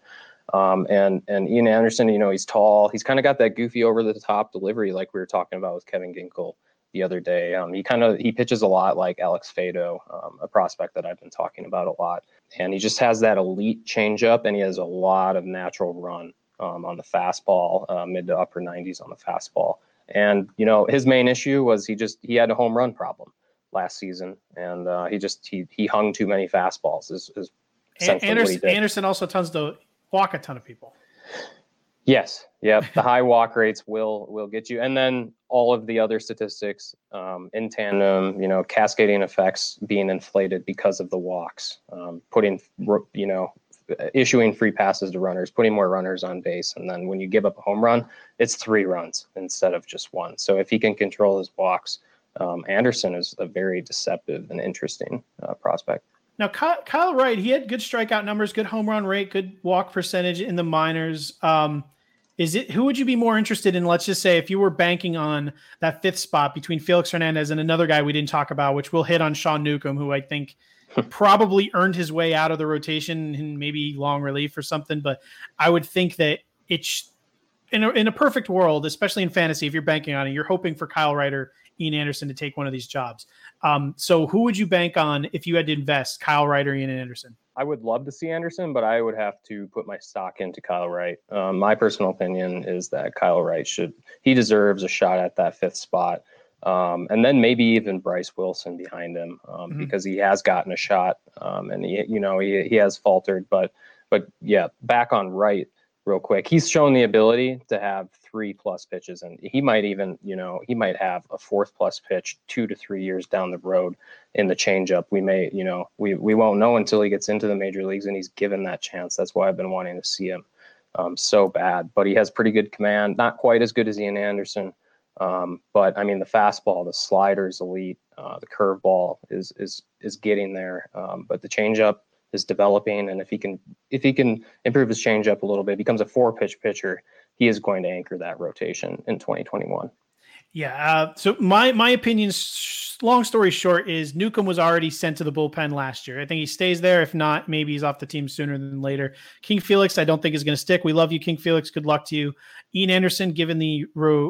Um, and and Ian Anderson, you know, he's tall. He's kind of got that goofy over the top delivery, like we were talking about with Kevin Ginkel the other day. Um, he kind of he pitches a lot like Alex Faedo, um, a prospect that I've been talking about a lot and he just has that elite changeup, and he has a lot of natural run um, on the fastball, uh, mid to upper 90s on the fastball. And you know, his main issue was he just he had a home run problem last season, and uh, he just he he hung too many fastballs. Is, is Anderson, Anderson also tends to walk a ton of people. Yes. Yep. The high walk rates will will get you, and then all of the other statistics um, in tandem. You know, cascading effects being inflated because of the walks, um, putting you know, issuing free passes to runners, putting more runners on base, and then when you give up a home run, it's three runs instead of just one. So if he can control his walks, um, Anderson is a very deceptive and interesting uh, prospect. Now, Kyle, Kyle, Wright, he had good strikeout numbers, good home run rate, good walk percentage in the minors. Um, is it who would you be more interested in? Let's just say if you were banking on that fifth spot between Felix Hernandez and another guy we didn't talk about, which we'll hit on Sean Newcomb, who I think probably earned his way out of the rotation and maybe long relief or something. But I would think that it's in a, in a perfect world, especially in fantasy, if you're banking on it, you're hoping for Kyle Wright or, Ian Anderson to take one of these jobs. Um, so who would you bank on if you had to invest Kyle Wright or, Ian Anderson? I would love to see Anderson, but I would have to put my stock into Kyle Wright. Um, my personal opinion is that Kyle Wright should he deserves a shot at that fifth spot, um, and then maybe even Bryce Wilson behind him um, mm-hmm. because he has gotten a shot, um, and he you know he he has faltered, but but yeah, back on Wright real quick. He's shown the ability to have three plus pitches, and he might even, you know, he might have a fourth plus pitch two to three years down the road in the changeup. We may, you know, we we won't know until he gets into the major leagues and he's given that chance. That's why I've been wanting to see him um, so bad. But he has pretty good command, not quite as good as Ian Anderson. Um, but I mean, the fastball, the slider is elite. Uh, the curveball is is is getting there. Um, but the changeup is developing, and if he can if he can improve his changeup a little bit, becomes a four pitch pitcher, he is going to anchor that rotation in 2021. Yeah. Uh, so my my opinion, long story short, is Newcomb was already sent to the bullpen last year. I think he stays there. If not, maybe he's off the team sooner than later. King Felix, I don't think is going to stick. We love you, King Felix. Good luck to you. Ian Anderson, given the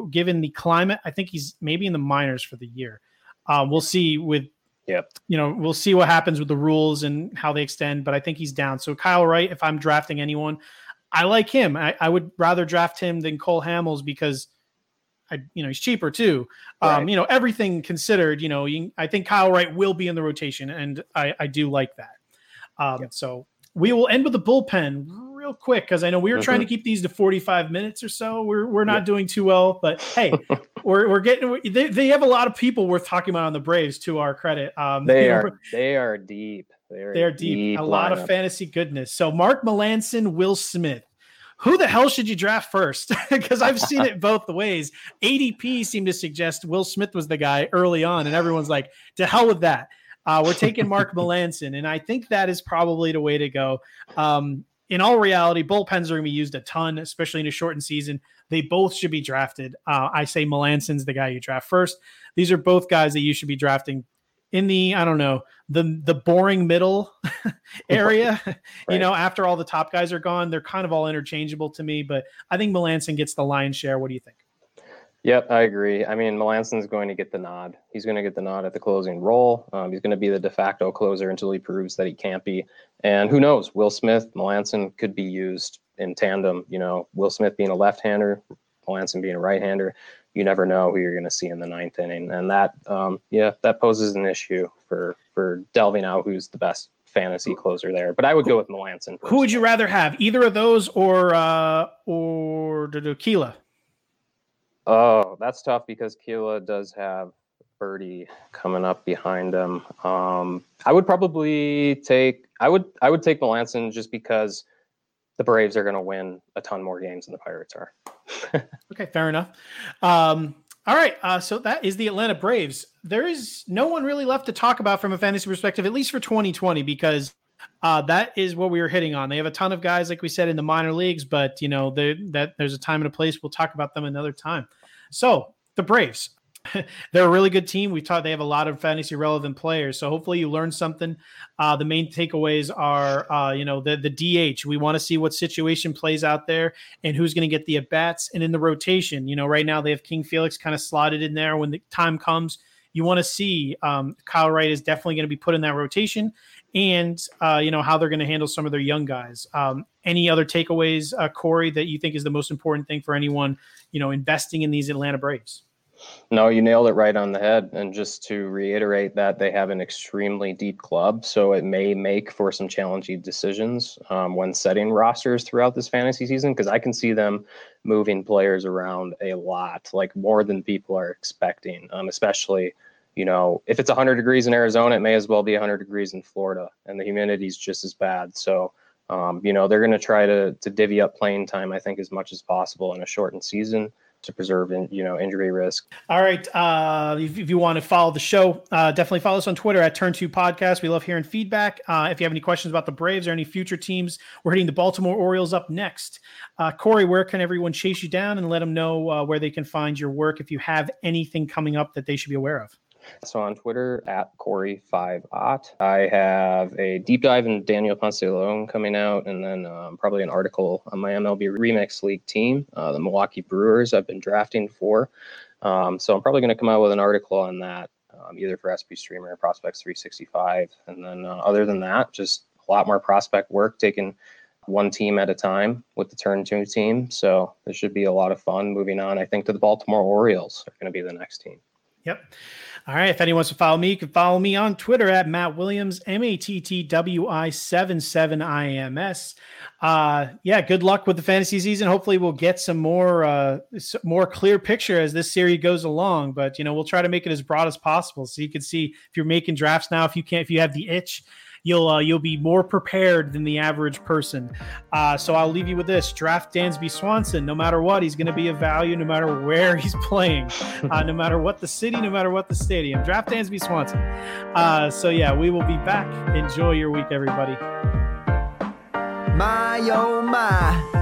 given the climate, I think he's maybe in the minors for the year. Um, we'll see with Yep. You know, we'll see what happens with the rules and how they extend, but I think he's down. So Kyle Wright, if I'm drafting anyone, I like him. I, I would rather draft him than Cole Hamels because I, you know, he's cheaper too. Um, right. You know, everything considered, you know, you, I think Kyle Wright will be in the rotation, and I, I do like that. Um, yep. So we will end with the bullpen real quick because I know we were mm-hmm. trying to keep these to 45 minutes or so. We're, we're not yep. doing too well, but hey, we're, we're getting, they, they have a lot of people worth talking about on the Braves to our credit. Um, they are, know, they are deep. They are, they're deep. deep a lineup. lot of fantasy goodness. So Mark Melancon, Will Smith. Who the hell should you draft first? Because I've seen it both ways. ADP seemed to suggest Will Smith was the guy early on, and everyone's like, to hell with that. Uh, we're taking Mark Melancon, and I think that is probably the way to go. Um, in all reality, bullpens are going to be used a ton, especially in a shortened season. They both should be drafted. Uh, I say Melancon's the guy you draft first. These are both guys that you should be drafting in the I don't know the the boring middle area. right. You know, after all the top guys are gone, they're kind of all interchangeable to me. But I think Melancon gets the lion's share. What do you think? Yep, I agree. I mean, Melancon's going to get the nod. He's going to get the nod at the closing role. Um, he's going to be the de facto closer until he proves that he can't be. And who knows? Will Smith, Melancon could be used in tandem. You know, Will Smith being a left-hander, Melancon being a right-hander. You never know who you're going to see in the ninth inning, and that, um, yeah, that poses an issue for for delving out who's the best fantasy closer there. But I would go with Melancon. Who would you rather have, either of those or uh, or Kela? Oh, that's tough because Kela does have Burdi coming up behind him. Um, I would probably take I would I would take Melanson just because the Braves are going to win a ton more games than the Pirates are. okay, fair enough. Um, all right, uh, so that is the Atlanta Braves. There is no one really left to talk about from a fantasy perspective, at least for 2020, because uh, that is what we were hitting on. They have a ton of guys, like we said, in the minor leagues, but you know, that there's a time and a place. We'll talk about them another time. So the Braves, they're a really good team. We taught they have a lot of fantasy relevant players. So hopefully you learned something. Uh, the main takeaways are, uh, you know, the the DH. We want to see what situation plays out there and who's going to get the at bats and in the rotation. You know, right now they have King Felix kind of slotted in there. When the time comes, you want to see um, Kyle Wright is definitely going to be put in that rotation and uh, you know how they're going to handle some of their young guys. Um, any other takeaways, uh, Corey, that you think is the most important thing for anyone you know investing in these Atlanta Braves? No, you nailed it right on the head. And just to reiterate that they have an extremely deep club, so it may make for some challenging decisions um, when setting rosters throughout this fantasy season. Because I can see them moving players around a lot, like more than people are expecting, um, especially you know, if it's 100 degrees in Arizona, it may as well be 100 degrees in Florida, and the humidity is just as bad. So, um, you know, they're going to try to to divvy up playing time, I think, as much as possible in a shortened season to preserve, in, you know, injury risk. All right. Uh, if, if, you want to follow the show, uh, definitely follow us on Twitter at Turn Two Podcast. We love hearing feedback. Uh, if you have any questions about the Braves or any future teams, we're hitting the Baltimore Orioles up next. Uh, Corey, where can everyone chase you down and let them know uh, where they can find your work if you have anything coming up that they should be aware of? So on Twitter at Corey5Ot. I have a deep dive in Daniel Ponce de Leon coming out, and then um, probably an article on my MLB Remix League team, uh, the Milwaukee Brewers I've been drafting for. Um, so I'm probably going to come out with an article on that, um, either for SP Streamer or Prospects 365. And then uh, other than that, just a lot more prospect work, taking one team at a time with the turn two team. So this should be a lot of fun moving on. I think to the Baltimore Orioles are going to be the next team. Yep. All right. If anyone wants to follow me, you can follow me on Twitter at Matt Williams, M A T T W I 7 7 I M S. Uh, yeah, good luck with the fantasy season. Hopefully, we'll get some more, uh, more clear picture as this series goes along. But, you know, we'll try to make it as broad as possible so you can see if you're making drafts now, if you can't, if you have the itch, you'll uh, you'll be more prepared than the average person. Uh, so I'll leave you with this: draft Dansby Swanson. No matter what, he's going to be a value. No matter where he's playing, uh, no matter what the city, no matter what the stadium. Draft Dansby Swanson. Uh, so yeah, we will be back. Enjoy your week, everybody. My oh my.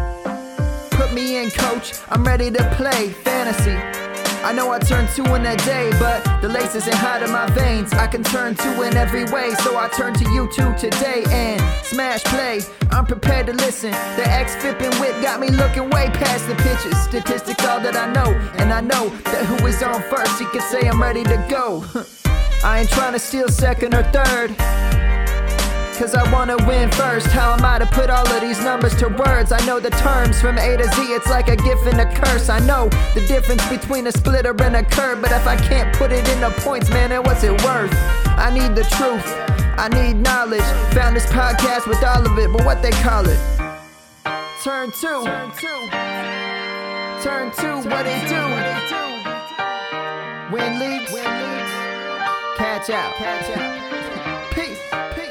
Put me in, coach. I'm ready to play fantasy. I know I turn two in a day, but the lace isn't hot in my veins. I can turn two in every way, so I turn to you two today and smash play. I'm prepared to listen. The X flipping whip got me looking way past the pitches. Statistics all that I know, and I know that who is on first, he can say I'm ready to go. I ain't trying to steal second or third. Cause I wanna win first. How am I to put all of these numbers to words? I know the terms from A to Z, it's like a gift and a curse. I know the difference between a splitter and a curve, but if I can't put it into points, man, then what's it worth? I need the truth, I need knowledge. Found this podcast with all of it, but what they call it? Turn two. Turn two. Turn two. What they do? Win leagues. Catch out. Catch out. Peace. Peace.